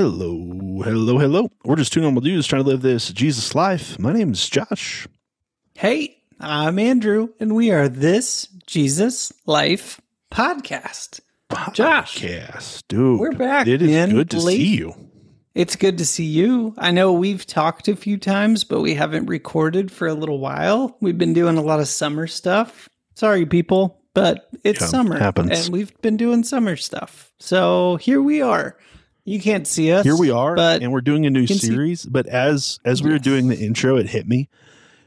Hello, hello, hello. We're just two normal dudes trying to live this Jesus life. My name is Josh. Hey, I'm Andrew, and we are this Jesus Life podcast. Josh, Podcast, dude. We're back, It is good to Late- see you. it's good to see you. I know we've talked a few times, but we haven't recorded for a little while. We've been doing a lot of summer stuff. Sorry, people, but it's Yeah, summer, happens. and we've been doing summer stuff. So here we are. You can't see us. Here we are, and we're doing a new can see- series. but as as we were doing the intro, it hit me.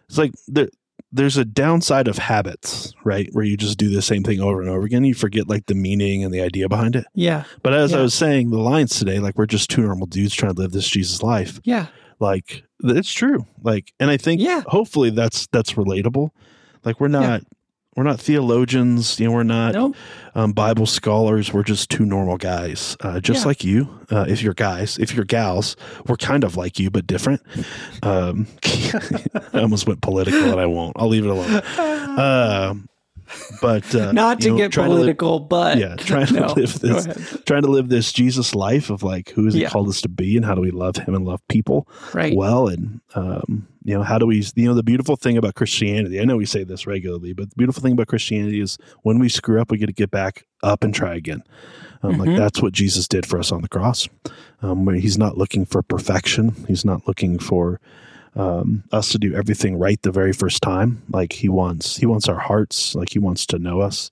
It's like there, there's a downside of habits, right? Where you just do the same thing over and over again. You forget like the meaning and the idea behind it. yeah, But as I was saying, the lines today, like we're just two normal dudes trying to live this Jesus life. yeah, like it's true like and i think Yeah. hopefully that's that's relatable like we're not we're not theologians you know we're not nope, um, bible scholars. We're just two normal guys uh, just Yeah. like you uh, if you're guys if you're gals we're kind of like you but different. Um, i almost went political and i won't. I'll leave it alone. Um, but uh, not to know, get trying to live- political, but yeah trying to No, live this trying to live this jesus life of like who has he Yeah. called us to be and how do we love him and love people? Right, well and um, you know how do we you know the beautiful thing about christianity i know we say this regularly but the beautiful thing about christianity is when we screw up we get to get back up and try again. Um, like Mhm. that's what jesus did for us on the cross. Um, where he's not looking for perfection. He's not looking for um, us to do everything right the very first time like he wants he wants our hearts like he wants to know us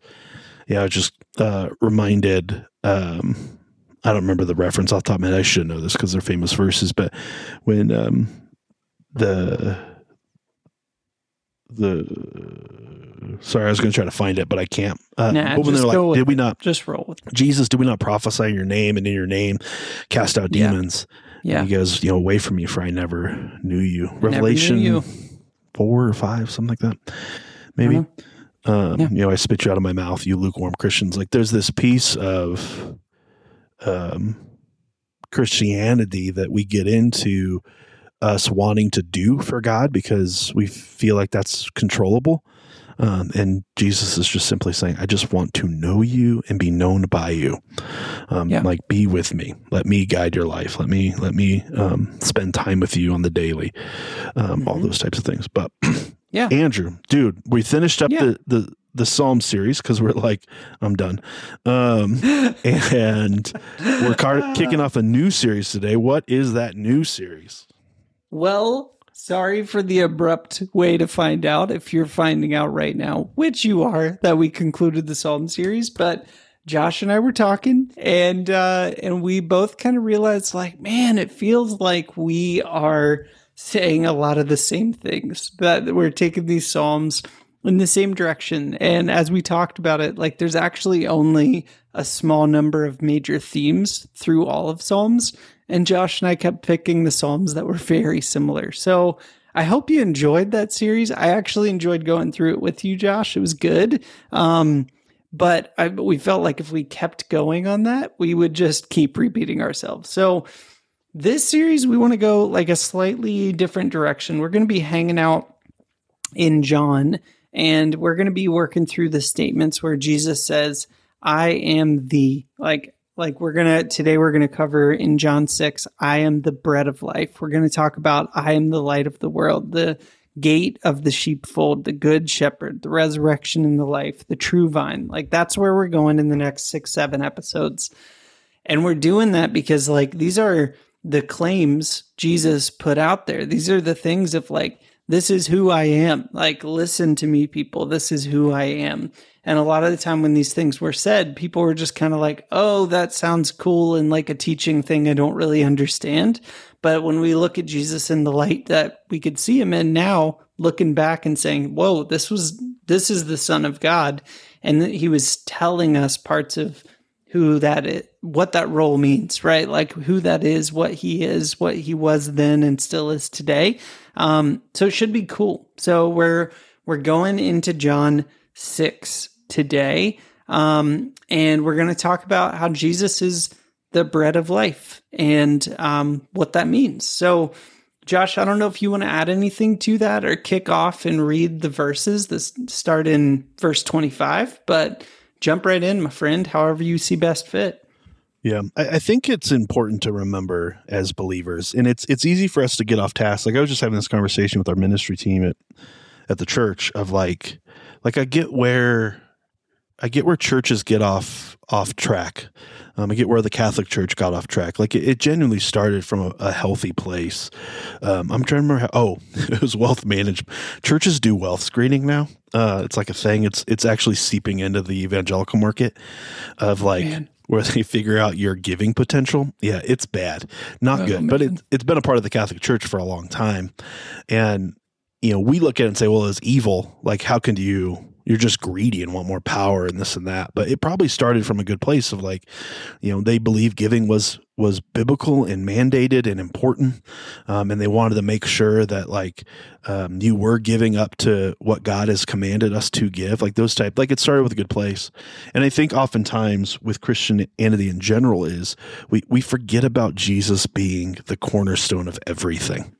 yeah i was just uh, reminded um, I don't remember the reference off the top of my head. I should know this because they're famous verses. But when um, the the sorry, I was going to try to find it, but I can't. Uh, Nah, but when just they're like, "Did we not, just roll with it. Jesus? Did we not prophesy in your name and in your name cast out demons?" Yeah, And he goes, "You know, away from me, for I never knew you." Never knew Revelation you. four or five, something like that, maybe. Uh-huh. Um, Yeah. You know, I spit you out of my mouth, you lukewarm Christians. Like, there's this piece of um, Christianity that we get into us wanting to do for God because we feel like that's controllable. Um, and Jesus is just simply saying, I just want to know you and be known by you. Um, Yeah. Like, be with me. Let me guide your life. Let me, let me um, spend time with you on the daily. Um, All Mhm. those types of things. But Yeah. Andrew, dude, we finished up Yeah. the, the, the Psalm series because we're like, I'm done. Um, and we're car- kicking off a new series today. What is that new series? Well, sorry for the abrupt way to find out if you're finding out right now, which you are, that we concluded the Psalm series, but Josh and I were talking and uh and we both kind of realized like, man, it feels like we are saying a lot of the same things that we're taking these psalms in the same direction. And as we talked about it like there's actually only a small number of major themes through all of psalms and Josh and I kept picking the psalms that were very similar. So I hope you enjoyed that series. I actually enjoyed going through it with you, Josh. It was good. Um, but I, we felt like if we kept going on that, we would just keep repeating ourselves. So this series, we want to go like a slightly different direction. We're going to be hanging out in John and we're going to be working through the statements where Jesus says, I am the, like, like we're gonna today we're gonna cover in john 6 i am the bread of life. We're gonna talk about i am the light of the world the gate of the sheepfold the good shepherd the resurrection and the life the true vine. Like that's where we're going in the next six seven episodes. And we're doing that because like these are the claims jesus put out there. These are the things of like this is who i am like listen to me people this is who i am and a lot of the time when these things were said, people were just kind of like, oh, that sounds cool and like a teaching thing I don't really understand. But when we look at Jesus in the light that we could see him in now, looking back and saying, whoa, this was, this is the Son of God. And he was telling us parts of who that is, what that role means, right? Like who that is, what he is, what he was then and still is today. Um, so it should be cool. So we're, we're going into John 6 today. Um, and we're going to talk about how Jesus is the bread of life and um, what that means. So, Josh, I don't know if you want to add anything to that or kick off and read the verses that start in verse 25, but jump right in, my friend, however you see best fit. Yeah, I, I, think it's important to remember as believers, and it's it's easy for us to get off task. Like I was just having this conversation with our ministry team at at the church of like, like I get where I get where churches get off off track. Um, I get where the Catholic Church got off track. Like it, it genuinely started from a, a healthy place. Um, I'm trying to remember. How, oh, it was wealth management. Churches do wealth screening now. Uh, it's like a thing. It's it's actually seeping into the evangelical market of like. Man where they figure out your giving potential. Yeah, it's bad, not oh, good, man. but it, it's been a part of the Catholic Church for a long time, and you know we look at it and say, well, it's evil. Like, how can you you're just greedy and want more power and this and that. But it probably started from a good place of like, you know, they believe giving was was biblical and mandated and important, um, and they wanted to make sure that like um, you were giving up to what God has commanded us to give, like those type. Like it started with a good place, and I think oftentimes with Christianity in general is we we forget about Jesus being the cornerstone of everything,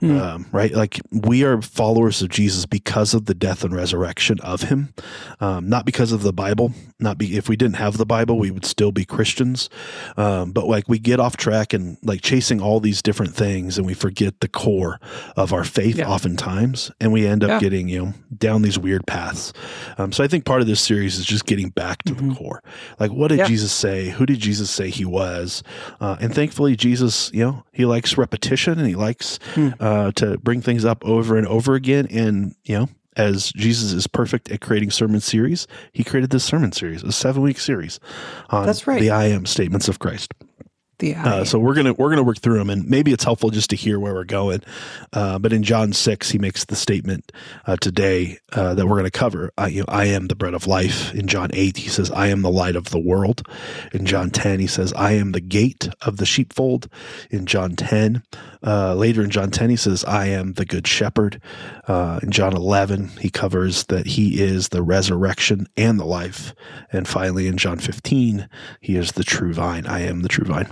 mm. um, right? Like we are followers of Jesus because of the death and resurrection of Him, um, not because of the Bible. Not be if we didn't have the Bible, we would still be Christians, um, but like we get off track and like chasing all these different things and we forget the core of our faith yeah. oftentimes and we end up yeah. getting you know down these weird paths um, so i think part of this series is just getting back to mm-hmm. the core like what did yeah. jesus say who did jesus say he was uh, and thankfully jesus you know he likes repetition and he likes hmm. uh, to bring things up over and over again and you know as Jesus is perfect at creating sermon series, he created this sermon series, a seven week series on That's right. the I am statements of Christ. Uh, so we're gonna we're gonna work through them, and maybe it's helpful just to hear where we're going. Uh, but in John six, he makes the statement uh, today uh, that we're to cover. I, you know, I am the bread of life. In John eight, he says, "I am the light of the world." In John ten, he says, "I am the gate of the sheepfold." In John ten, uh, later in John 10, he says, I am the good shepherd. Uh, in John 11, he covers that he is the resurrection and the life. And finally, in John 15, he is the true vine. I am the true vine.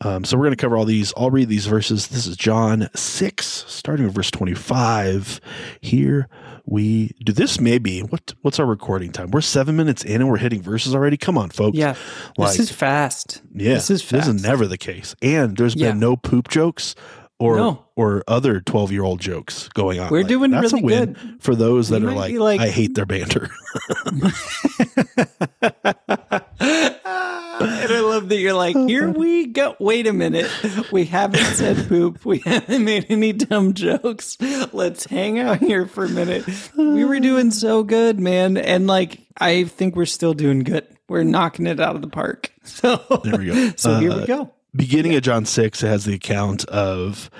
Um, so we're going to cover all these. I'll read these verses. This is John 6, starting with verse 25. Here we do this maybe what what's our recording time we're seven minutes in and we're hitting verses already come on folks yeah like, this is fast yeah this is fast. this is never the case and there's yeah. been no poop jokes or no. or other 12 year old jokes going on. We're like, doing that's really a win good. for those that we are like, like, I hate their banter. and I love that you're like, here we go. Wait a minute. We haven't said poop. We haven't made any dumb jokes. Let's hang out here for a minute. We were doing so good, man. And like, I think we're still doing good. We're knocking it out of the park. So there we go. So uh, here we uh, go beginning yeah. of John 6, it has the account of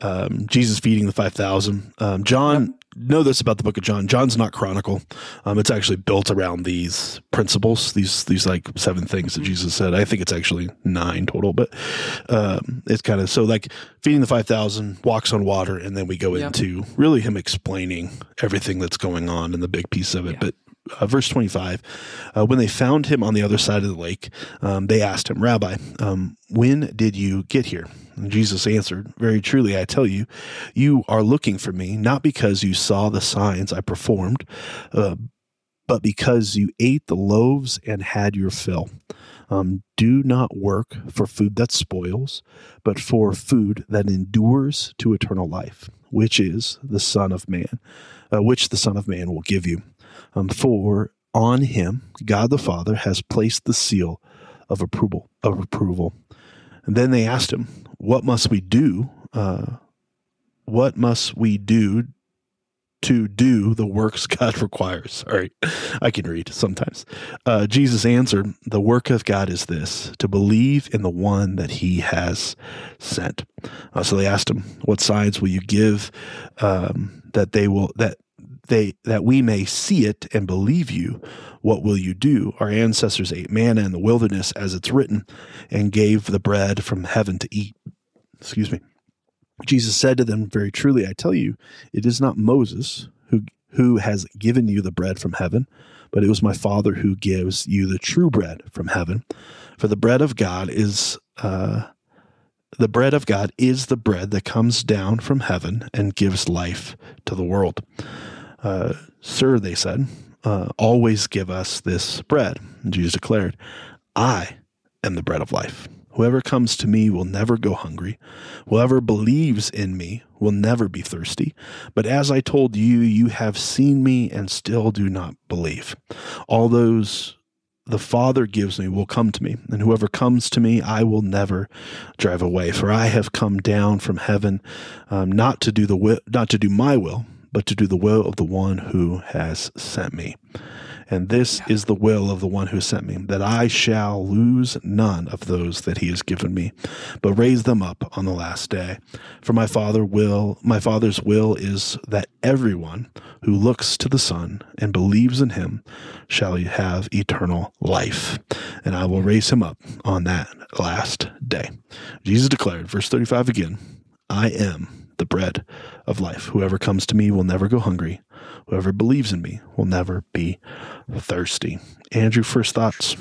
um, Jesus feeding the 5,000. Um, John, yep. Know this about the book of John. John's not chronicle. Um, it's actually built around these principles, these, these like seven things that mm-hmm. Jesus said. I think it's actually nine total, but um, it's kind of so like feeding the 5,000, walks on water, and then we go yep. into really him explaining everything that's going on in the big piece of it. Yeah. But uh, verse 25 uh, when they found him on the other side of the lake um, they asked him rabbi um, when did you get here and jesus answered very truly i tell you you are looking for me not because you saw the signs i performed uh, but because you ate the loaves and had your fill. Um, do not work for food that spoils but for food that endures to eternal life which is the son of man uh, which the son of man will give you um, for on him God the Father has placed the seal of approval. Of approval. And then they asked him, "What must we do? Uh, what must we do to do the works God requires?" Sorry, I can read sometimes. Uh, Jesus answered, "The work of God is this: to believe in the one that He has sent." Uh, so they asked him, "What signs will you give um, that they will that they that we may see it and believe you. What will you do? Our ancestors ate manna in the wilderness as it's written and gave the bread from heaven to eat. Excuse me. Jesus said to them very truly i tell you it is not moses who who has given you the bread from heaven but it was my father who gives you the true bread from heaven. For the bread of god is uh, the bread of God is the bread that comes down from heaven and gives life to the world. Uh, Sir, they said, uh, always give us this bread. And Jesus declared, I am the bread of life. Whoever comes to me will never go hungry. Whoever believes in me will never be thirsty. But as I told you, you have seen me and still do not believe. All those the Father gives me will come to me, and whoever comes to me, I will never drive away. For I have come down from heaven, um, not to do the not to do my will, but to do the will of the one who has sent me. And this is the will of the one who sent me, that I shall lose none of those that he has given me, but raise them up on the last day. For my father will, my father's will is that everyone who looks to the Son and believes in him shall have eternal life, and I will raise him up on that last day. Jesus declared, verse 35 again, I am the bread of life. Whoever comes to me will never go hungry. Whoever believes in me will never be thirsty. Andrew, first thoughts?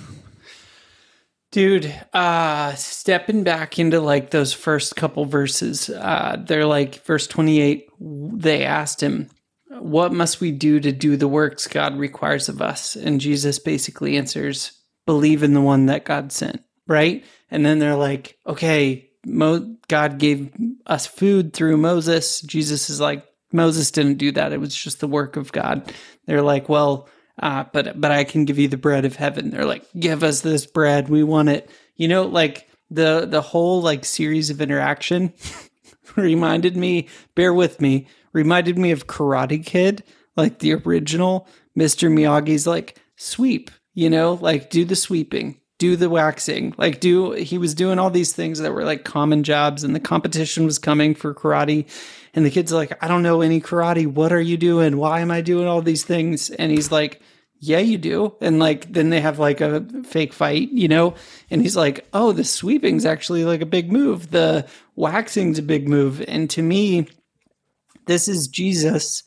Dude, uh stepping back into like those first couple verses, uh they're like verse 28, they asked him, "What must we do to do the works God requires of us?" And Jesus basically answers, "Believe in the one that God sent." Right? And then they're like, "Okay, Mo- God gave us food through Moses." Jesus is like, Moses didn't do that. It was just the work of God. They're like, well, uh, but but I can give you the bread of heaven. They're like, give us this bread. We want it. You know, like the the whole like series of interaction reminded me. Bear with me. Reminded me of Karate Kid, like the original. Mr. Miyagi's like sweep. You know, like do the sweeping, do the waxing, like do. He was doing all these things that were like common jobs, and the competition was coming for karate and the kid's like, I don't know any karate. What are you doing? Why am I doing all these things? And he's like, yeah, you do. And like, then they have like a fake fight, you know? And he's like, oh, the sweeping's actually like a big move. The waxing's a big move. And to me, this is Jesus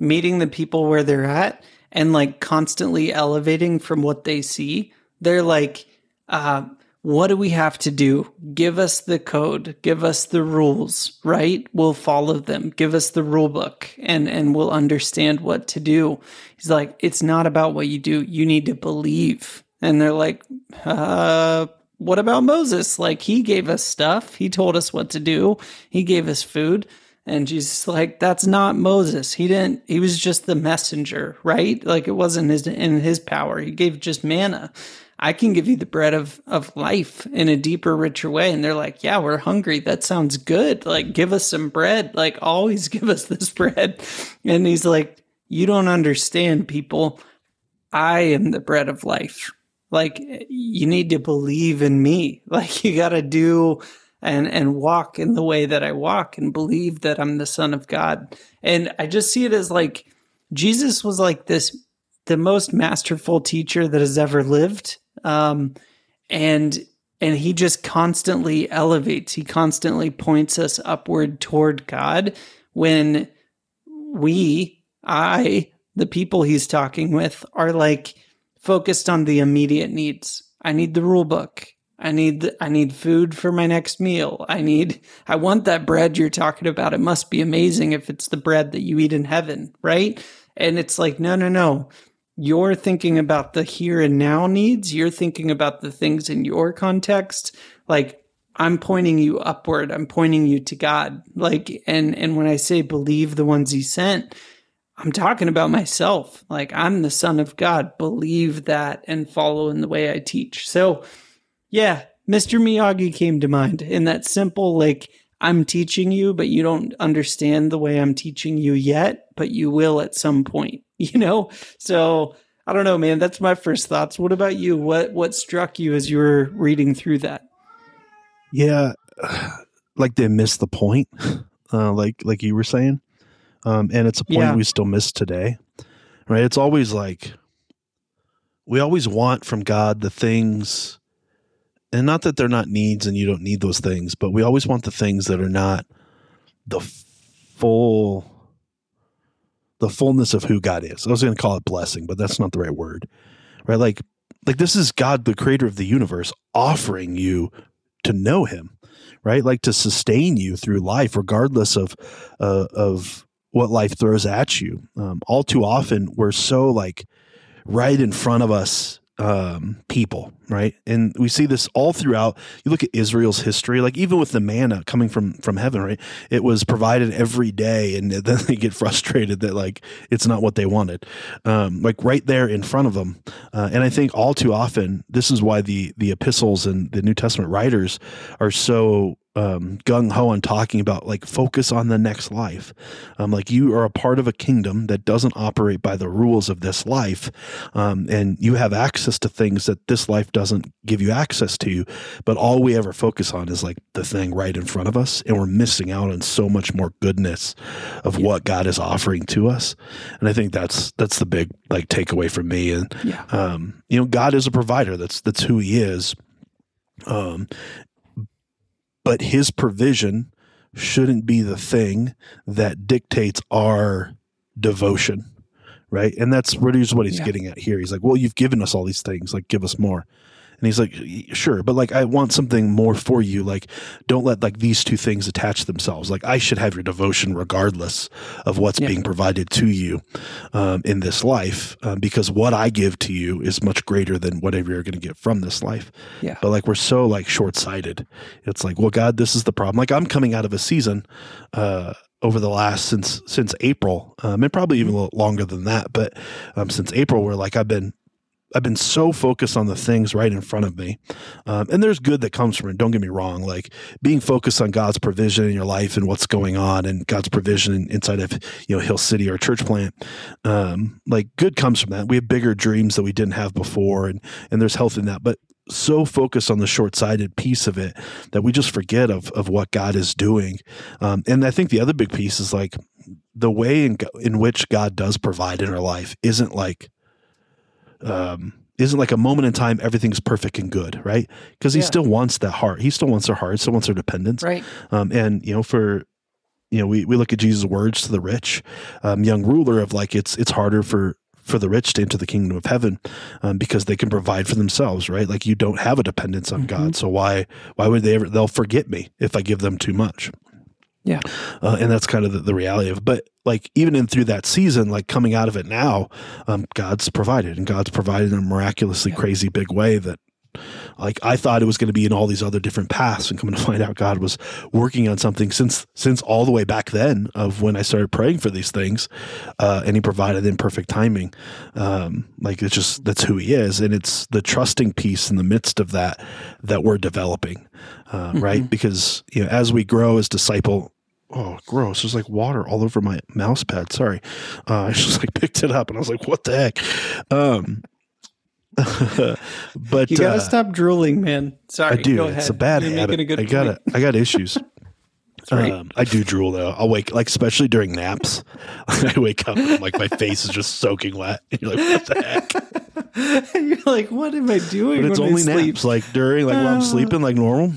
meeting the people where they're at and like constantly elevating from what they see. They're like, uh, what do we have to do? Give us the code, give us the rules, right? We'll follow them. Give us the rule book and and we'll understand what to do. He's like, it's not about what you do. You need to believe. And they're like, uh what about Moses? Like he gave us stuff. He told us what to do. He gave us food. And Jesus like, that's not Moses. He didn't he was just the messenger, right? Like it wasn't his in his power. He gave just manna. I can give you the bread of, of life in a deeper, richer way. And they're like, yeah, we're hungry. That sounds good. Like, give us some bread. Like, always give us this bread. And he's like, you don't understand, people. I am the bread of life. Like, you need to believe in me. Like, you got to do and and walk in the way that I walk and believe that I'm the son of God. And I just see it as like Jesus was like this the most masterful teacher that has ever lived um, and and he just constantly elevates. He constantly points us upward toward God. When we, I, the people he's talking with, are like focused on the immediate needs. I need the rule book. I need I need food for my next meal. I need I want that bread you're talking about. It must be amazing if it's the bread that you eat in heaven, right? And it's like no no no you're thinking about the here and now needs. You're thinking about the things in your context. Like I'm pointing you upward. I'm pointing you to God. Like, and, and when I say believe the ones he sent, I'm talking about myself. Like I'm the son of God. Believe that and follow in the way I teach. So yeah, Mr. Miyagi came to mind in that simple, like, I'm teaching you, but you don't understand the way I'm teaching you yet, but you will at some point. you know? So I don't know, man. That's my first thoughts. What about you? What what struck you as you were reading through that? Yeah, like they missed the point, uh, like like you were saying, um, and it's a point yeah. we still miss today, right? It's always like we always want from God the things, and not that they're not needs, and you don't need those things, but we always want the things that are not the full the fullness of who God is. I was going to call it blessing, but that's not the right word. Right? Like like this is God the creator of the universe offering you to know him, right? Like to sustain you through life regardless of uh, of what life throws at you. Um, all too often we're so like right in front of us um, people, right? And we see this all throughout. You look at Israel's history, like even with the manna coming from from heaven, right? It was provided every day, and then they get frustrated that like it's not what they wanted, um, like right there in front of them. Uh, and I think all too often, this is why the the epistles and the New Testament writers are so um, gung ho on talking about like focus on the next life. Um, like you are a part of a kingdom that doesn't operate by the rules of this life, um, and you have access to things that this life doesn't give you access to. But all we ever focus on is like the thing right in front of us, and we're missing out on so much more goodness of what God is offering to us. And I think that's that's the big like takeaway from me. And Yeah. um, you know, God is a provider. That's that's who He is. Um, but His provision shouldn't be the thing that dictates our devotion, right? And that's really what He's Yeah. getting at here. He's like, "Well, you've given us all these things. Like, give us more." And he's like, sure, but like, I want something more for you. Like, don't let like these two things attach themselves. Like, I should have your devotion regardless of what's Yeah. being provided to you um, in this life, um, because what I give to you is much greater than whatever you're going to get from this life. Yeah. But like, we're so like short sighted. It's like, well, God, this is the problem. Like, I'm coming out of a season, uh, over the last since since April, um, and probably even a little longer than that, but um, since April, where like I've been I've been so focused on the things right in front of me. Um, and there's good that comes from it. Don't get me wrong. Like being focused on God's provision in your life and what's going on and God's provision inside of, you know, Hill City or church plant. Um, like good comes from that. We have bigger dreams that we didn't have before and, and there's health in that. But so focused on the short sighted piece of it that we just forget of, of what God is doing. Um, and I think the other big piece is like the way in, in which God does provide in our life isn't like, um, isn't like a moment in time everything's perfect and good, right? Because he Yeah. still wants that heart. He still wants our heart. Still wants our dependence. Right. Um, and you know, for you know, we, we look at Jesus' words to the rich, um, young ruler of like it's it's harder for for the rich to enter the kingdom of heaven um, because they can provide for themselves, right? Like you don't have a dependence on Mhm. God, so why why would they ever? They'll forget me if I give them too much. Yeah. uh, and that's kind of the, the reality of. But like even in through that season, like coming out of it now, um, God's provided, and God's provided in a miraculously Yeah. crazy big way that like I thought it was going to be in all these other different paths, and coming to find out God was working on something since since all the way back then of when I started praying for these things, uh, and He provided in perfect timing. Um, like it's just that's who He is, and it's the trusting piece in the midst of that that we're developing, uh, right? Because you know as we grow as disciple. Oh, gross! There's like water all over my mouse pad. Sorry, uh, I just like picked it up and I was like, "What the heck?" Um, but You gotta uh, stop drooling, man. Sorry. I do. Go It's ahead. a bad You're habit. a good I got point. it. I got issues. right. Um, I do drool though. I'll wake like especially during naps. I wake up and I'm like my face is just soaking wet. And you're like, what the heck? You're like, what am I doing? But it's only naps. Like during like while I'm Uh, sleeping like normal,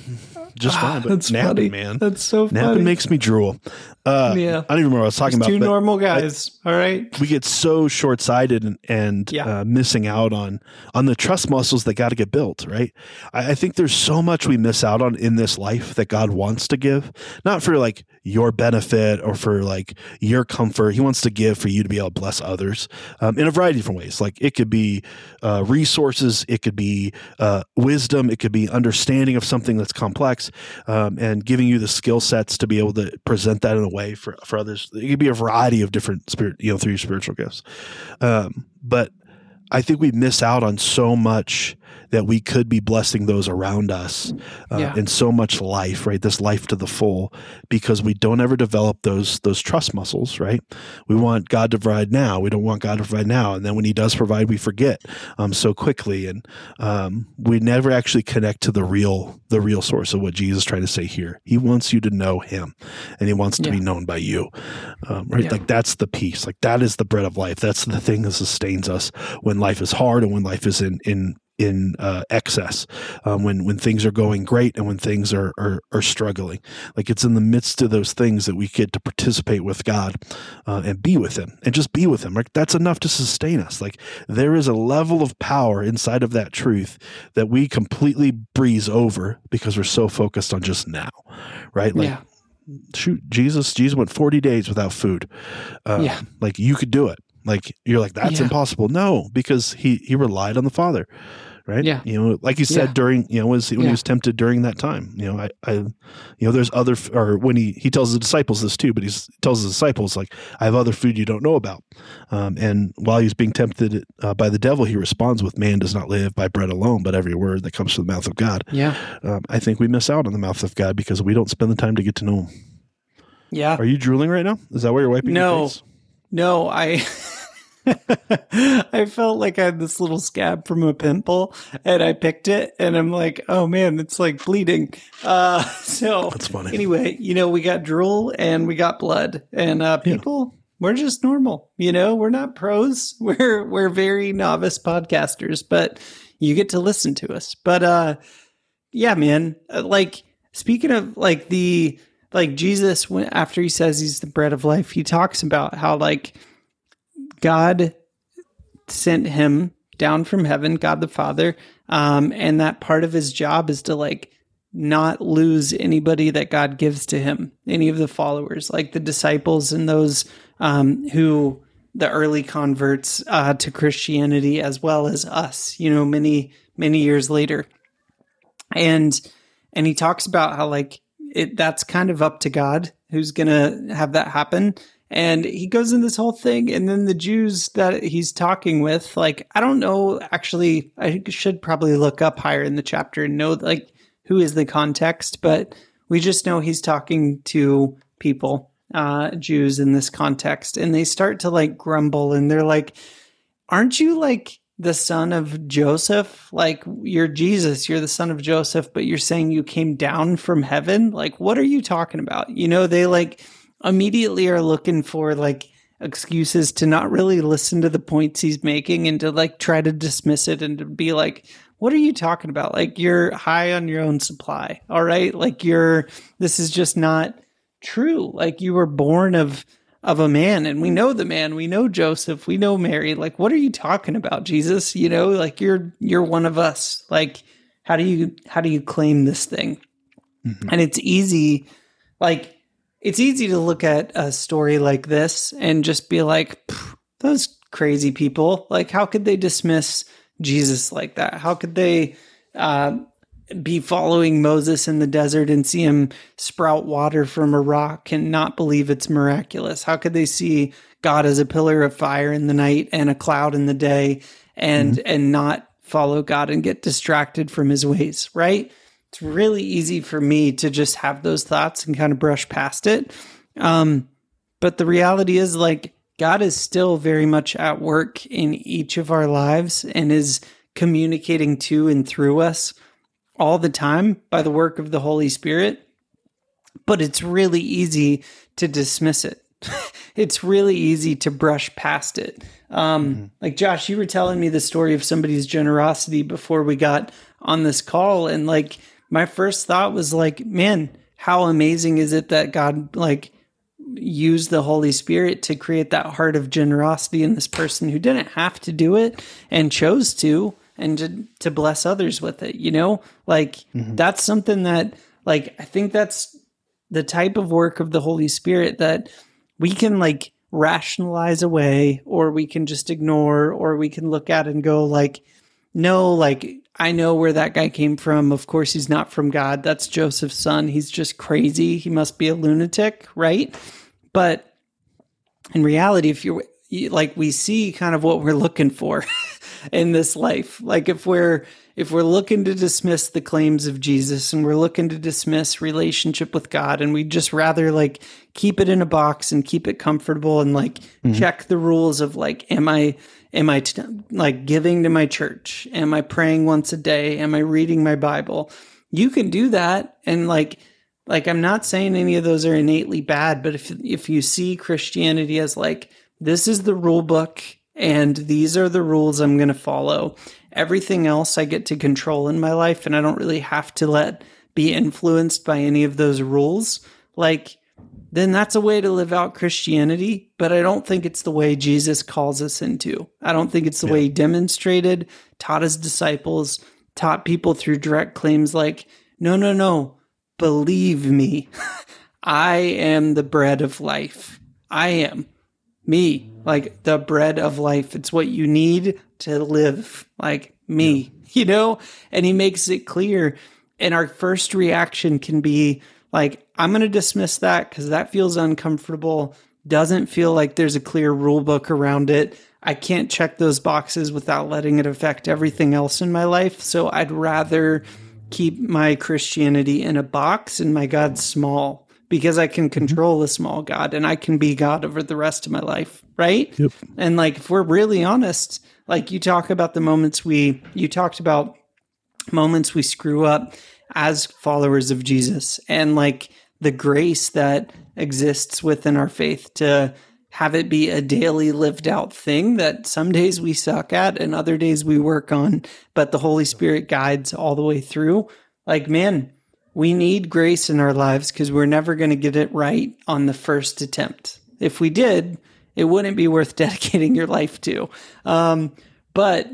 just Ah, fine. But That's napping, funny, man. That's so funny. Napping makes me drool. Uh, Yeah. I don't even remember what I was talking Just about. two normal guys. all right. we get so short sighted and, and Yeah. uh, missing out on on the trust muscles that got to get built. Right. I, I think there's so much we miss out on in this life that God wants to give, not for like your benefit or for like your comfort. He wants to give for you to be able to bless others um, in a variety of different ways. Like it could be uh, resources, it could be uh, wisdom, it could be understanding of something that's complex, um, and giving you the skill sets to be able to present that in a way for for others. It could be a variety of different spirit, you know, through your spiritual gifts. Um, but I think we miss out on so much that we could be blessing those around us uh, Yeah. and so much life, right? This life to the full, because we don't ever develop those those trust muscles, right? We want God to provide now. We don't want God to provide now, and then when He does provide, we forget um, so quickly, and um, we never actually connect to the real the real source of what Jesus is trying to say here. He wants you to know Him, and He wants to Yeah. be known by you, um, right? Yeah. Like that's the peace. Like that is the bread of life. That's the thing that sustains us when life is hard and when life is in in in uh, excess, um, when when things are going great and when things are, are are struggling. Like it's in the midst of those things that we get to participate with God uh, and be with Him and just be with Him. Like that's enough to sustain us. Like there is a level of power inside of that truth that we completely breeze over because we're so focused on just now, right? Like yeah. shoot, Jesus, Jesus went forty days without food. Uh, Yeah. like you could do it. Like you're like that's Yeah. impossible. No, because he he relied on the Father, right? Yeah. You know, like he said Yeah. during you know was when Yeah. he was tempted during that time. You know, I, I you know there's other or when he he tells the disciples this too, but he tells his disciples like I have other food you don't know about. Um, and while he's being tempted uh, by the devil, he responds with, "Man does not live by bread alone, but every word that comes from the mouth of God." Yeah. Um, I think we miss out on the mouth of God because we don't spend the time to get to know Him. Yeah. Are you drooling right now? Is that why you're wiping No. your face? No, I I felt like I had this little scab from a pimple and I picked it and I'm like, oh man, it's like bleeding. Uh so That's funny. anyway, you know, we got drool and we got blood. And uh Yeah. people we're just normal, you know, we're not pros. We're we're very novice podcasters, but you get to listen to us. But uh yeah, man, uh, like speaking of like the like Jesus when after he says he's the bread of life, he talks about how like God sent him down from heaven, God the Father, um, and that part of his job is to like not lose anybody that God gives to him, any of the followers, like the disciples and those um, who the early converts uh, to Christianity, as well as us, you know, many many years later, and and he talks about how like it that's kind of up to God who's gonna have that happen. And he goes in this whole thing, and then the Jews that he's talking with, like, I don't know. Actually, I should probably look up higher in the chapter and know like who is the context, but we just know he's talking to people, uh, Jews in this context, and they start to like grumble, and they're like, "Aren't you like the son of Joseph? Like you're Jesus, you're the son of Joseph, but you're saying you came down from heaven? Like what are you talking about?" You know, they like immediately are looking for like excuses to not really listen to the points he's making and to like try to dismiss it and to be like what are you talking about? Like you're high on your own supply all right? Like you're this is just not true. Like you were born of of a man and we know the man. We know joseph. We know mary. Like what are you talking about jesus? You know like you're you're one of us. Like how do you how do you claim this thing? Mm-hmm. And it's easy like it's easy to look at a story like this and just be like those crazy people. Like how could they dismiss jesus like that? How could they uh, be following moses in the desert and see him sprout water from a rock and not believe it's miraculous? How could they see god as a pillar of fire in the night and a cloud in the day and and not follow god and get distracted from his ways right it's really easy for me to just have those thoughts and kind of brush past it. Um, but the reality is, like, God is still very much at work in each of our lives and is communicating to and through us all the time by the work of the Holy Spirit. But it's really easy to dismiss it. it's really easy to brush past it. Um, Like Josh, you were telling me the story of somebody's generosity before we got on this call, and like my first thought was like, man, how amazing is it that God like used the Holy Spirit to create that heart of generosity in this person who didn't have to do it and chose to and to, to bless others with it, you know? Like mm-hmm. that's something that like I think that's the type of work of the Holy Spirit that we can like rationalize away or we can just ignore or we can look at and go like no like I know where that guy came from. Of course, he's not from God. That's Joseph's son. He's just crazy. He must be a lunatic, right? But in reality, if you're like, we see kind of what we're looking for in this life. Like, if we're if we're looking to dismiss the claims of Jesus and we're looking to dismiss relationship with God, and we just rather like keep it in a box and keep it comfortable and like mm-hmm. check the rules of like, am I am I t- like giving to my church? Am I praying once a day? Am I reading my Bible? You can do that and like like I'm not saying any of those are innately bad, but if if you see Christianity as like this is the rule book and these are the rules I'm going to follow. Everything else I get to control in my life and I don't really have to let be influenced by any of those rules. Like then that's a way to live out Christianity, but I don't think it's the way Jesus calls us into. I don't think it's the way he demonstrated, taught his disciples, taught people through direct claims like, no, no, no, believe me. I am the bread of life. I am. me, like the bread of life. It's what you need to live, like me, yeah. you know? And he makes it clear. And our first reaction can be like, I'm going to dismiss that because that feels uncomfortable. Doesn't feel like there's a clear rule book around it. I can't check those boxes without letting it affect everything else in my life. So I'd rather keep my Christianity in a box and my God small because I can mm-hmm. control a small God and I can be God over the rest of my life. Right. Yep. And like, if we're really honest, like you talk about the moments we, you talked about moments we screw up as followers of Jesus and like the grace that exists within our faith to have it be a daily lived out thing that some days we suck at and other days we work on, but the Holy Spirit guides all the way through. Like, man, we need grace in our lives because we're never going to get it right on the first attempt. If we did, it wouldn't be worth dedicating your life to. Um, but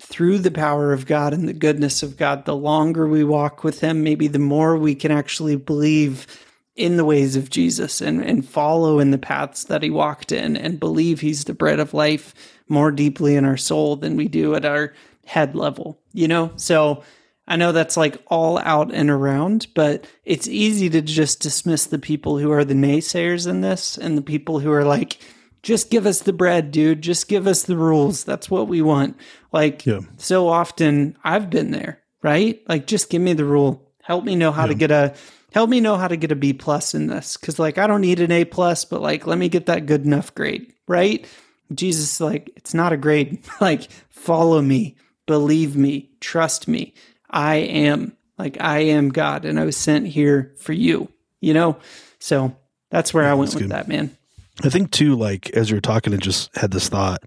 through the power of God and the goodness of God, the longer we walk with Him, maybe the more we can actually believe in the ways of Jesus and, and follow in the paths that He walked in and believe He's the bread of life more deeply in our soul than we do at our head level, you know? So I know that's like all out and around, but it's easy to just dismiss the people who are the naysayers in this and the people who are like, just give us the bread, dude. Just give us the rules. That's what we want. Like yeah. so often I've been there, right? Like just give me the rule. Help me know how yeah. to get a help me know how to get a B plus in this. Cause like I don't need an A plus, but like let me get that good enough grade, right? Jesus like, it's not a grade. like follow me, believe me, trust me. I am like I am God and I was sent here for you, you know? So that's where I went with good. that, man. I think too, like as you're talking, and just had this thought.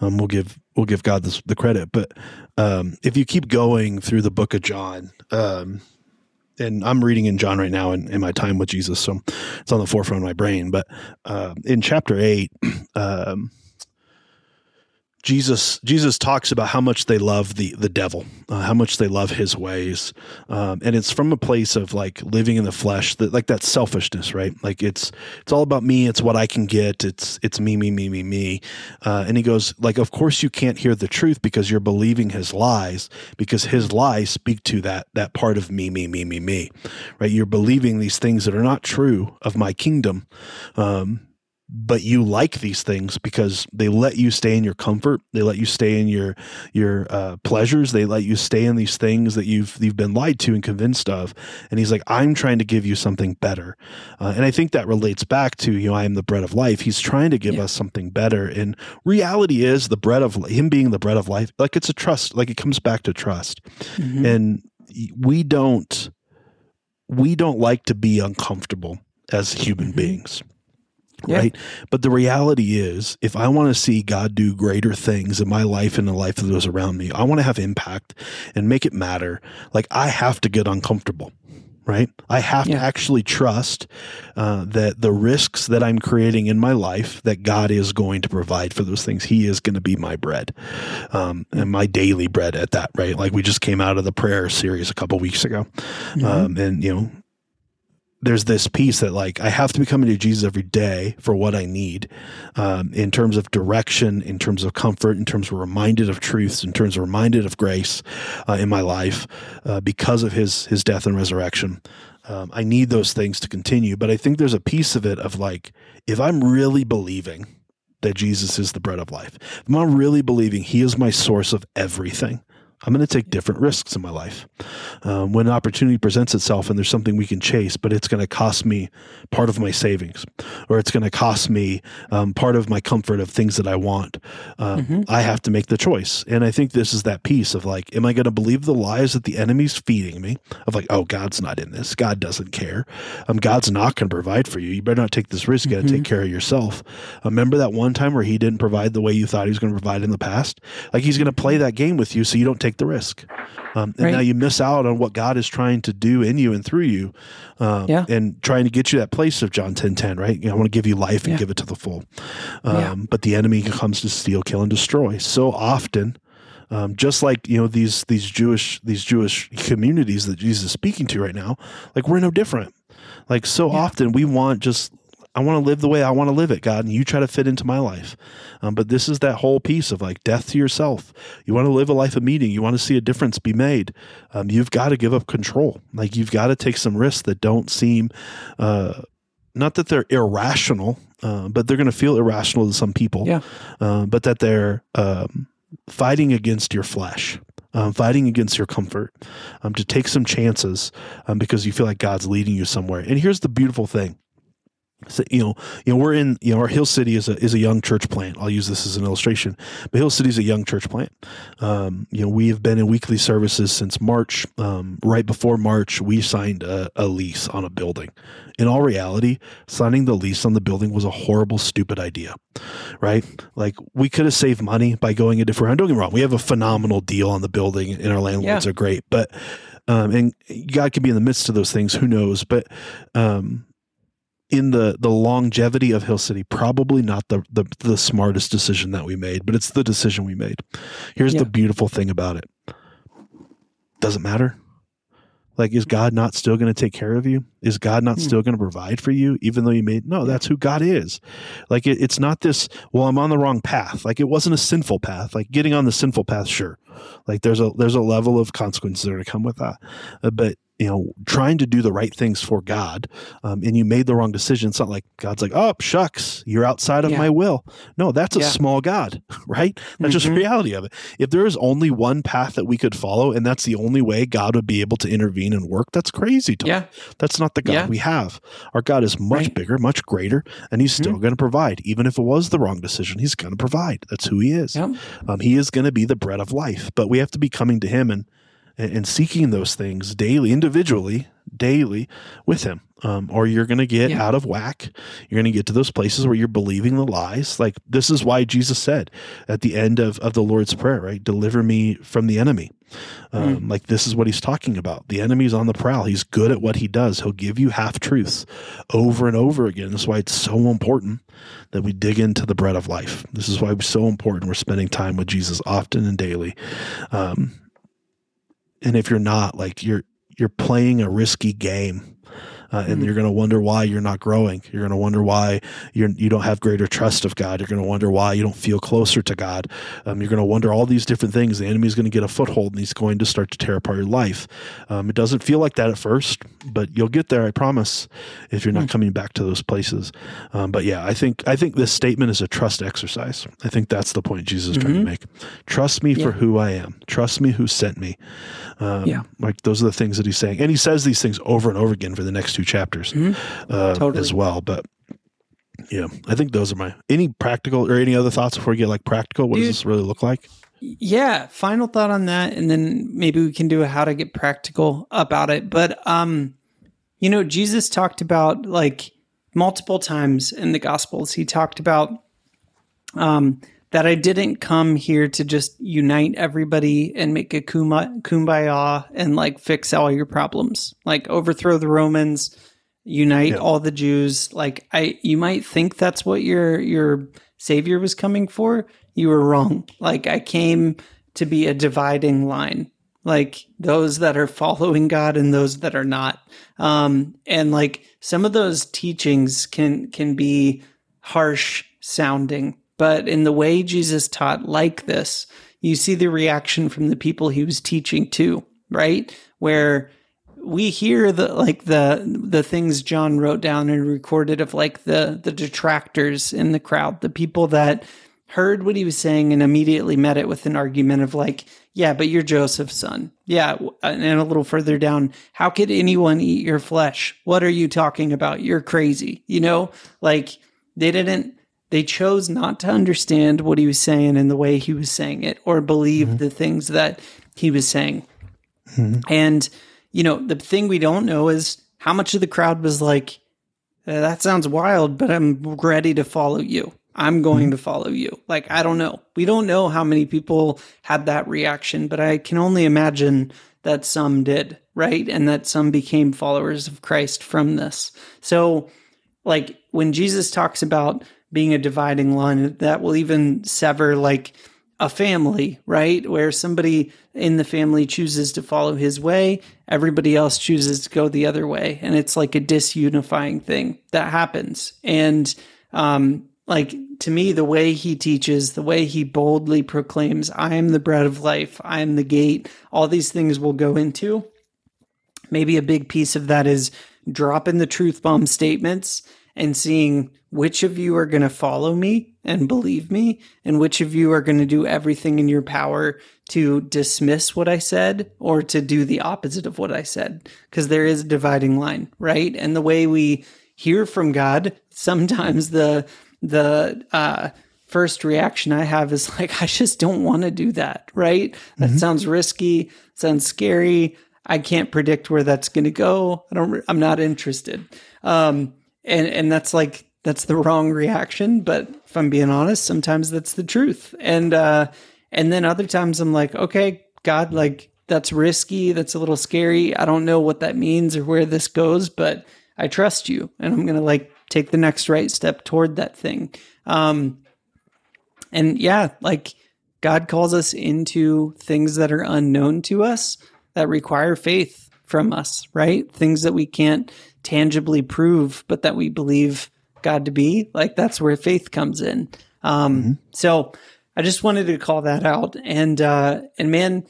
Um, we'll give we'll give God this, the credit, but um, if you keep going through the book of John, um, and I'm reading in John right now in, in, my time with Jesus, so it's on the forefront of my brain. But uh, in chapter eight, um, Jesus Jesus talks about how much they love the the devil, uh, how much they love his ways, um, and it's from a place of like living in the flesh, that like that selfishness, right? Like it's it's all about me. It's what I can get. It's it's me me me me me. Uh, and he goes like, of course you can't hear the truth because you're believing his lies because his lies speak to that that part of me me me me me, right? You're believing these things that are not true of my kingdom. Um, but you like these things because they let you stay in your comfort. They let you stay in your your uh, pleasures. They let you stay in these things that you've you've been lied to and convinced of. And he's like i'm trying to give you something better. Uh, and i think that relates back to you know i am the bread of life. He's trying to give yeah. us something better. And reality is the bread of him being the bread of life like it's a trust like it comes back to trust. Mm-hmm. and we don't we don't like to be uncomfortable as human mm-hmm. beings yeah. right? But the reality is, if I want to see God do greater things in my life and the life of those around me, I want to have impact and make it matter. Like I have to get uncomfortable. Right. I have yeah. to actually trust uh, that the risks that I'm creating in my life, that God is going to provide for those things. He is going to be my bread um, and my daily bread at that. Right. Like we just came out of the prayer series a couple weeks ago. Mm-hmm. Um, and, you know, there's this piece that like I have to be coming to Jesus every day for what I need, um, in terms of direction, in terms of comfort, in terms of reminded of truths, in terms of reminded of grace uh, in my life, uh, because of his his death and resurrection. Um, I need those things to continue, but I think there's a piece of it of like if I'm really believing that Jesus is the bread of life, if I'm really believing He is my source of everything, I'm going to take different risks in my life. Um, when an opportunity presents itself and there's something we can chase, but it's going to cost me part of my savings or it's going to cost me um, part of my comfort of things that I want, uh, mm-hmm. I have to make the choice. And I think this is that piece of like, am I going to believe the lies that the enemy's feeding me of like, oh, God's not in this. God doesn't care. Um, God's not going to provide for you. You better not take this risk. You got to mm-hmm. take care of yourself. Uh, remember that one time where he didn't provide the way you thought he was going to provide in the past? Like he's going to play that game with you so you don't take the risk. Um, and right. now you miss out on what God is trying to do in you and through you, um, yeah. and trying to get you that place of John ten ten. Right? You know, I want to give you life and yeah. give it to the full. Um, yeah. But the enemy comes to steal, kill, and destroy. So often, um, just like you know these these Jewish these Jewish communities that Jesus is speaking to right now, like we're no different. Like so often, we want just I want to live the way I want to live it, God, and you try to fit into my life. Um, but this is that whole piece of like death to yourself. You want to live a life of meaning. You want to see a difference be made. Um, you've got to give up control. Like you've got to take some risks that don't seem, uh, not that they're irrational, uh, but they're going to feel irrational to some people. Yeah. Uh, but that they're um, fighting against your flesh. Um, fighting against your comfort, um, to take some chances um, because you feel like God's leading you somewhere. And here's the beautiful thing: so, you know, you know, we're in, you know, our Hill City is a is a young church plant. I'll use this as an illustration, but Hill City is a young church plant. Um, you know, we have been in weekly services since March. Um, right before March, we signed a, a lease on a building. In all reality, signing the lease on the building was a horrible, stupid idea, right? Like we could have saved money by going a different route. Don't get me wrong, we have a phenomenal deal on the building, and our landlords Yeah. are great, but um, and God could be in the midst of those things. Who knows? But um, in the the longevity of Hill City, probably not the the, the smartest decision that we made, but it's the decision we made. Here's Yeah. the beautiful thing about it: doesn't matter. Like, is God not still going to take care of you? Is God not Hmm. still going to provide for you, even though you made? No, that's who God is. Like, it, it's not this. Well, I'm on the wrong path. Like, it wasn't a sinful path. Like, getting on the sinful path, sure. Like, there's a there's a level of consequences that are to come with that. Uh, but you know, trying to do the right things for God, um, and you made the wrong decision. It's not like God's like, oh shucks, you're outside of Yeah. my will. No, that's a Yeah. small God, right? That's just the Mhm. reality of it. If there is only one path that we could follow, and that's the only way God would be able to intervene and work, that's crazy. Yeah. that's not the God Yeah. we have. Our God is much Right. bigger, much greater, and He's still Mhm. going to provide. Even if it was the wrong decision, He's going to provide. That's who He is. Um, he is going to be the bread of life, but we have to be coming to Him and and seeking those things daily, individually, daily with Him. Um, or you're going to get Yeah. out of whack. You're going to get to those places where you're believing the lies. Like this is why Jesus said at the end of, of the Lord's Prayer, right? Deliver me from the enemy. Um, Like this is what he's talking about. The enemy's on the prowl. He's good at what he does. He'll give you half truths over and over again. That's why it's so important that we dig into the bread of life. This is why it's so important we're spending time with Jesus often and daily. Um, and if you're not, like you're you're playing a risky game. Uh, and Mhm. you're going to wonder why you're not growing. You're going to wonder why you're you don't have greater trust of God. You're going to wonder why you don't feel closer to God. Um, you're going to wonder all these different things. The enemy's going to get a foothold, and he's going to start to tear apart your life. Um, it doesn't feel like that at first, but you'll get there. I promise. If you're not coming back to those places, um, but yeah, I think I think this statement is a trust exercise. I think that's the point Jesus is trying to Mhm. make. Trust me for who I am. Trust me who sent me. Um, Yeah. like those are the things that he's saying, and he says these things over and over again for the next two chapters Mhm. uh, Totally. as well. But yeah, I think those are my any practical or any other thoughts before we get like practical. What Dude. does this really look like? Yeah, final thought on that and then maybe we can do a how to get practical about it. But um you know, Jesus talked about like multiple times in the gospels he talked about um that I didn't come here to just unite everybody and make a kumbaya and like fix all your problems. Like overthrow the Romans, unite Yeah. all the Jews. Like I you might think that's what your your savior was coming for. You were wrong. Like I came to be a dividing line. Like those that are following God and those that are not. Um and like some of those teachings can can be harsh sounding, but in the way Jesus taught like this, you see the reaction from the people he was teaching to, right? Where we hear the like the the things John wrote down and recorded of like the the detractors in the crowd, the people that heard what he was saying and immediately met it with an argument of like, yeah, but you're Joseph's son. Yeah, and a little further down, how could anyone eat your flesh? What are you talking about? You're crazy. You know, like they didn't they chose not to understand what he was saying and the way he was saying it or believe mm-hmm. the things that he was saying. Mm-hmm. And, you know, the thing we don't know is how much of the crowd was like, "Uh, that sounds wild, but I'm ready to follow you. I'm going mm-hmm. to follow you. Like, I don't know. We don't know how many people had that reaction, but I can only imagine that some did, right? And that some became followers of Christ from this. So, like, when Jesus talks about being a dividing line, that will even sever, like, a family, right? Where somebody in the family chooses to follow his way, everybody else chooses to go the other way. And it's like a disunifying thing that happens. And, um, like to me, the way he teaches, the way he boldly proclaims, I am the bread of life, I am the gate, all these things we'll go into. Maybe a big piece of that is dropping the truth bomb statements and seeing which of you are going to follow me and believe me, and which of you are going to do everything in your power to dismiss what I said or to do the opposite of what I said. Because there is a dividing line, right? And the way we hear from God, sometimes the the uh, first reaction I have is like, I just don't want to do that, right? That mm-hmm. sounds risky, sounds scary. I can't predict where that's going to go. I don't. I'm not interested. Um, and and that's like that's the wrong reaction. But if I'm being honest, sometimes that's the truth. And uh, and then other times I'm like, okay, God, like that's risky. That's a little scary. I don't know what that means or where this goes, but I trust you, and I'm gonna like take the next right step toward that thing. Um, and yeah, like God calls us into things that are unknown to us that require faith from us, right? Things that we can't tangibly prove, but that we believe God to be. Like that's where faith comes in. Um, mm-hmm. So I just wanted to call that out. And uh, and man,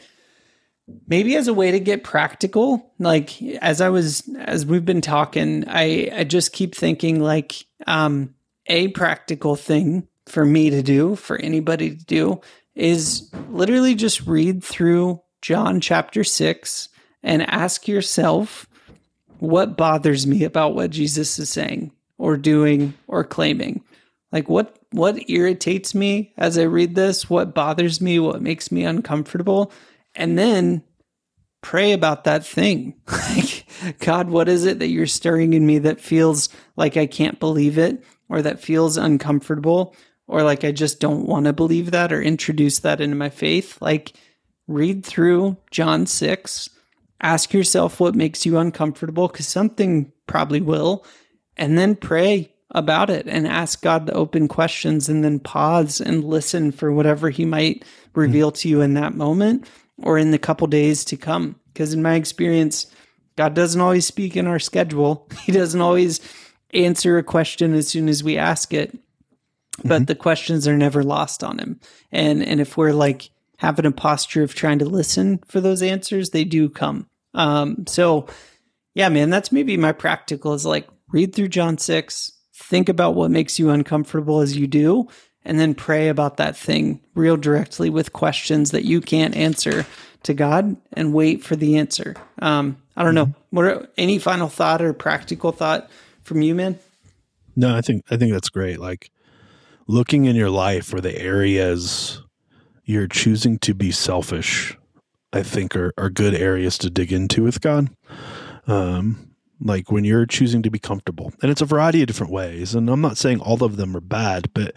maybe as a way to get practical, like as I was as we've been talking, I I just keep thinking like um, a practical thing for me to do, for anybody to do, is literally just read through John chapter six and ask yourself what bothers me about what Jesus is saying or doing or claiming. Like what what irritates me as I read this, what bothers me, what makes me uncomfortable, and then pray about that thing. like God, what is it that you're stirring in me that feels like I can't believe it or that feels uncomfortable or like I just don't want to believe that or introduce that into my faith? Like read through John 6 ask yourself what makes you uncomfortable because something probably will, and then pray about it and ask God the open questions and then pause and listen for whatever He might reveal to you in that moment or in the couple days to come. Because in my experience, God doesn't always speak in our schedule, He doesn't always answer a question as soon as we ask it. But mm-hmm. the questions are never lost on him. And and if we're like having an posture of trying to listen for those answers, they do come. Um, so, yeah, man, that's maybe my practical is like read through John 6, think about what makes you uncomfortable as you do, and then pray about that thing real directly with questions that you can't answer to God and wait for the answer. Um, I don't know. Mm-hmm. What are, any final thought or practical thought from you, man? No, I think I think that's great. Like looking in your life for the areas you're choosing to be selfish, I think are, are good areas to dig into with God. Um, like when you're choosing to be comfortable, and it's a variety of different ways. And I'm not saying all of them are bad, but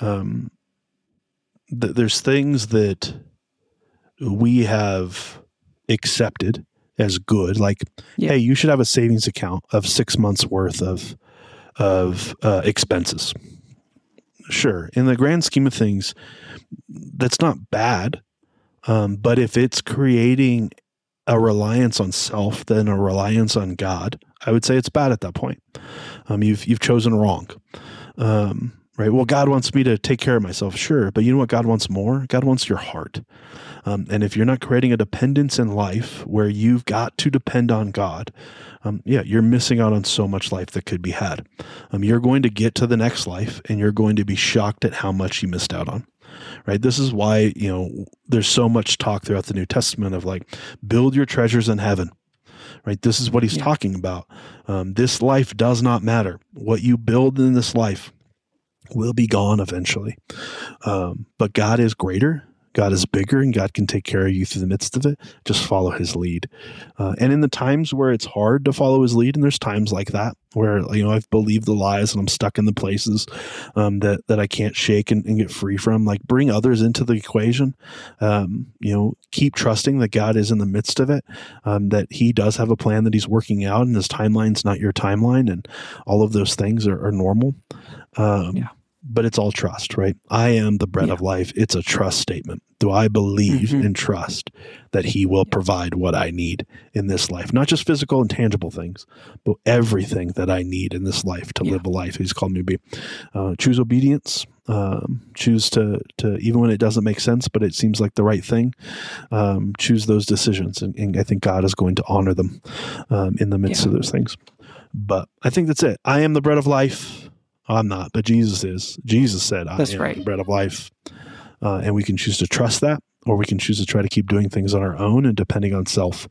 um, th- there's things that we have accepted as good. Like, yeah. hey, you should have a savings account of six months worth of of uh, expenses. Sure, in the grand scheme of things, that's not bad. Um, but if it's creating a reliance on self than a reliance on God, I would say it's bad at that point. Um, you've you've chosen wrong. Um, right? Well, God wants me to take care of myself, sure, but you know what God wants more? God wants your heart. Um, and if you're not creating a dependence in life where you've got to depend on God, um, yeah, you're missing out on so much life that could be had. Um, you're going to get to the next life and you're going to be shocked at how much you missed out on right? This is why, you know, there's so much talk throughout the New Testament of like, build your treasures in heaven, right? This is what he's yeah. talking about. Um, this life does not matter. What you build in this life will be gone eventually. Um, but God is greater God is bigger and God can take care of you through the midst of it. Just follow his lead. Uh, and in the times where it's hard to follow his lead, and there's times like that where, you know, I've believed the lies and I'm stuck in the places um, that, that I can't shake and, and, get free from, like bring others into the equation. Um, you know, keep trusting that God is in the midst of it, um, that he does have a plan that he's working out and his timeline's not your timeline. And all of those things are, are normal. Um, yeah but it's all trust, right? I am the bread Yeah. of life. It's a trust statement. Do I believe Mhm. and trust that He will provide what I need in this life? Not just physical and tangible things, but everything that I need in this life to Yeah. live a life He's called me to be. Uh, choose obedience. Um, choose to to even when it doesn't make sense, but it seems like the right thing. Um, choose those decisions, and, and I think God is going to honor them um, in the midst Yeah. of those things. But I think that's it. I am the bread of life. I'm not, but Jesus is. Jesus said, "I That's am right. the bread of life," uh, and we can choose to trust that, or we can choose to try to keep doing things on our own and depending on self.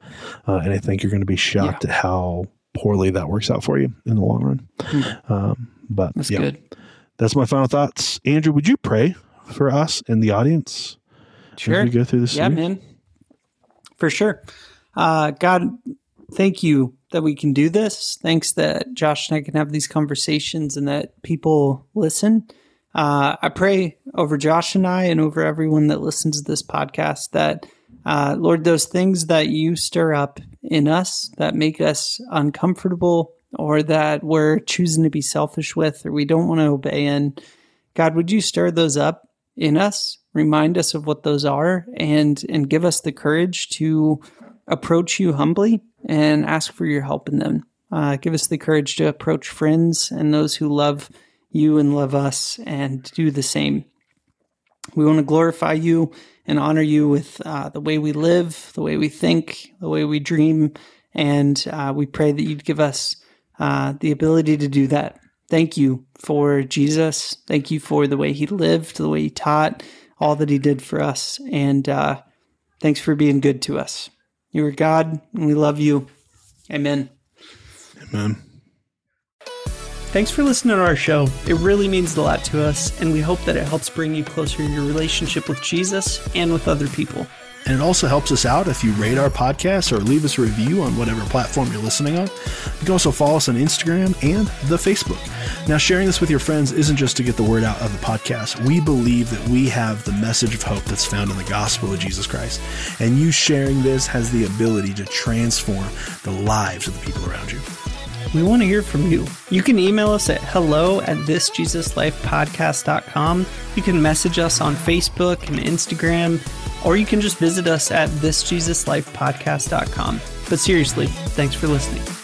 Uh, and I think you're going to be shocked at how poorly that works out for you in the long run. Hmm. Um, but That's yeah, good. that's my final thoughts. Andrew, would you pray for us and the audience Sure. as we go through this? Yeah, series? man. For sure. Uh, God, thank you that we can do this. Thanks that Josh and I can have these conversations and that people listen. Uh, I pray over Josh and I and over everyone that listens to this podcast that, uh, Lord, those things that you stir up in us that make us uncomfortable or that we're choosing to be selfish with or we don't want to obey in, God, would you stir those up in us? Remind us of what those are and and give us the courage to approach you humbly and ask for your help in them. Uh, give us the courage to approach friends and those who love you and love us and do the same. We want to glorify you and honor you with uh, the way we live, the way we think, the way we dream. And uh, we pray that you'd give us uh, the ability to do that. Thank you for Jesus. Thank you for the way he lived, the way he taught, all that he did for us. And uh, thanks for being good to us. You are God, and we love you. Amen. Amen. Thanks for listening to our show. It really means a lot to us, and we hope that it helps bring you closer in your relationship with Jesus and with other people. And it also helps us out if you rate our podcast or leave us a review on whatever platform you're listening on. You can also follow us on Instagram and the Facebook. Now, sharing this with your friends isn't just to get the word out of the podcast. We believe that we have the message of hope that's found in the gospel of Jesus Christ. And you sharing this has the ability to transform the lives of the people around you. We want to hear from you. You can email us at hello at thisjesuslifepodcast.com. You can message us on Facebook and Instagram, or you can just visit us at thisjesuslifepodcast.com. But seriously, thanks for listening.